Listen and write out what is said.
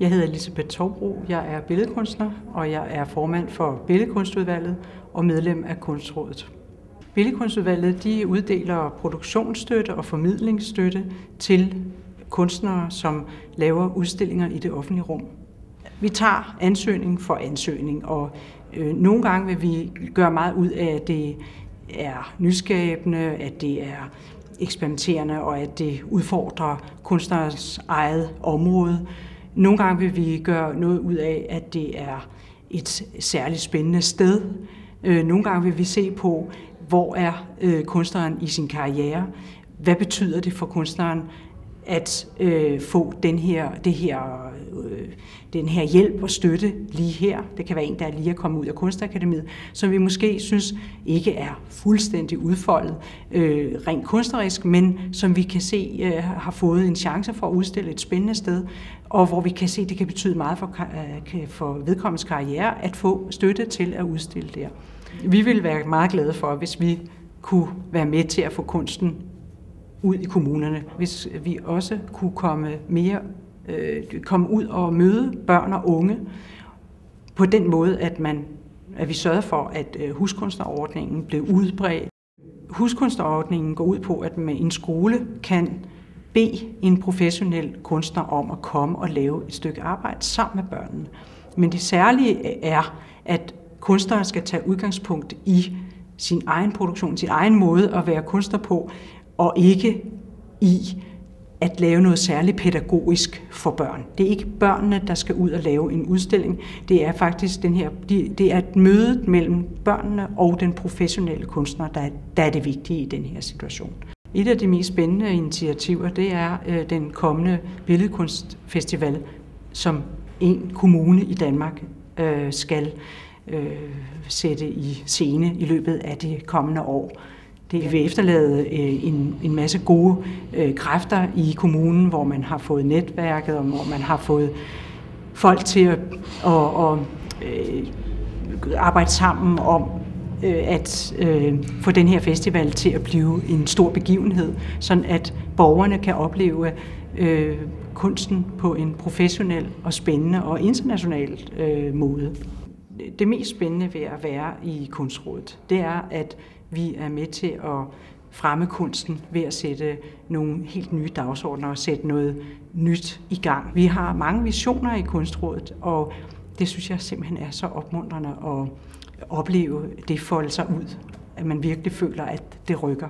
Jeg hedder Elisabeth Torbro, jeg er billedkunstner, og jeg er formand for Billedkunstudvalget og medlem af Kunstrådet. Billedkunstudvalget de uddeler produktionsstøtte og formidlingsstøtte til kunstnere, som laver udstillinger i det offentlige rum. Vi tager ansøgning for ansøgning, og øh, nogle gange vil vi gøre meget ud af, at det er nyskabende, at det er eksperimenterende, og at det udfordrer kunstnerens eget område. Nogle gange vil vi gøre noget ud af, at det er et særligt spændende sted. Øh, nogle gange vil vi se på, hvor er øh, kunstneren i sin karriere? Hvad betyder det for kunstneren at øh, få den her, det her, den her hjælp og støtte lige her. Det kan være en, der lige er kommet ud af Kunstakademiet, som vi måske synes ikke er fuldstændig udfoldet øh, rent kunstnerisk, men som vi kan se øh, har fået en chance for at udstille et spændende sted, og hvor vi kan se, at det kan betyde meget for, øh, for vedkommens karriere at få støtte til at udstille der. Vi ville være meget glade for, hvis vi kunne være med til at få kunsten ud i kommunerne, hvis vi også kunne komme mere øh, komme ud og møde børn og unge på den måde, at man at vi sørgede for, at øh, huskunstnerordningen blev udbredt. Huskunstnerordningen går ud på, at man en skole kan bede en professionel kunstner om at komme og lave et stykke arbejde sammen med børnene. Men det særlige er, at kunstneren skal tage udgangspunkt i sin egen produktion, sin egen måde at være kunstner på, og ikke i at lave noget særligt pædagogisk for børn. Det er ikke børnene, der skal ud og lave en udstilling. Det er faktisk den her, det er et møde mellem børnene og den professionelle kunstner, der er, der er det vigtige i den her situation. Et af de mest spændende initiativer, det er øh, den kommende billedkunstfestival, som en kommune i Danmark øh, skal øh, sætte i scene i løbet af det kommende år. Det vil efterlade øh, en, en masse gode øh, kræfter i kommunen, hvor man har fået netværket, og hvor man har fået folk til at, at, at, øh, arbejde sammen om at få den her festival til at blive en stor begivenhed, sådan at borgerne kan opleve kunsten på en professionel og spændende og international måde. Det mest spændende ved at være i Kunstrådet, det er, at vi er med til at fremme kunsten ved at sætte nogle helt nye dagsordner og sætte noget nyt i gang. Vi har mange visioner i Kunstrådet, og det synes jeg simpelthen er så opmuntrende at opleve det folde sig ud, at man virkelig føler, at det rykker.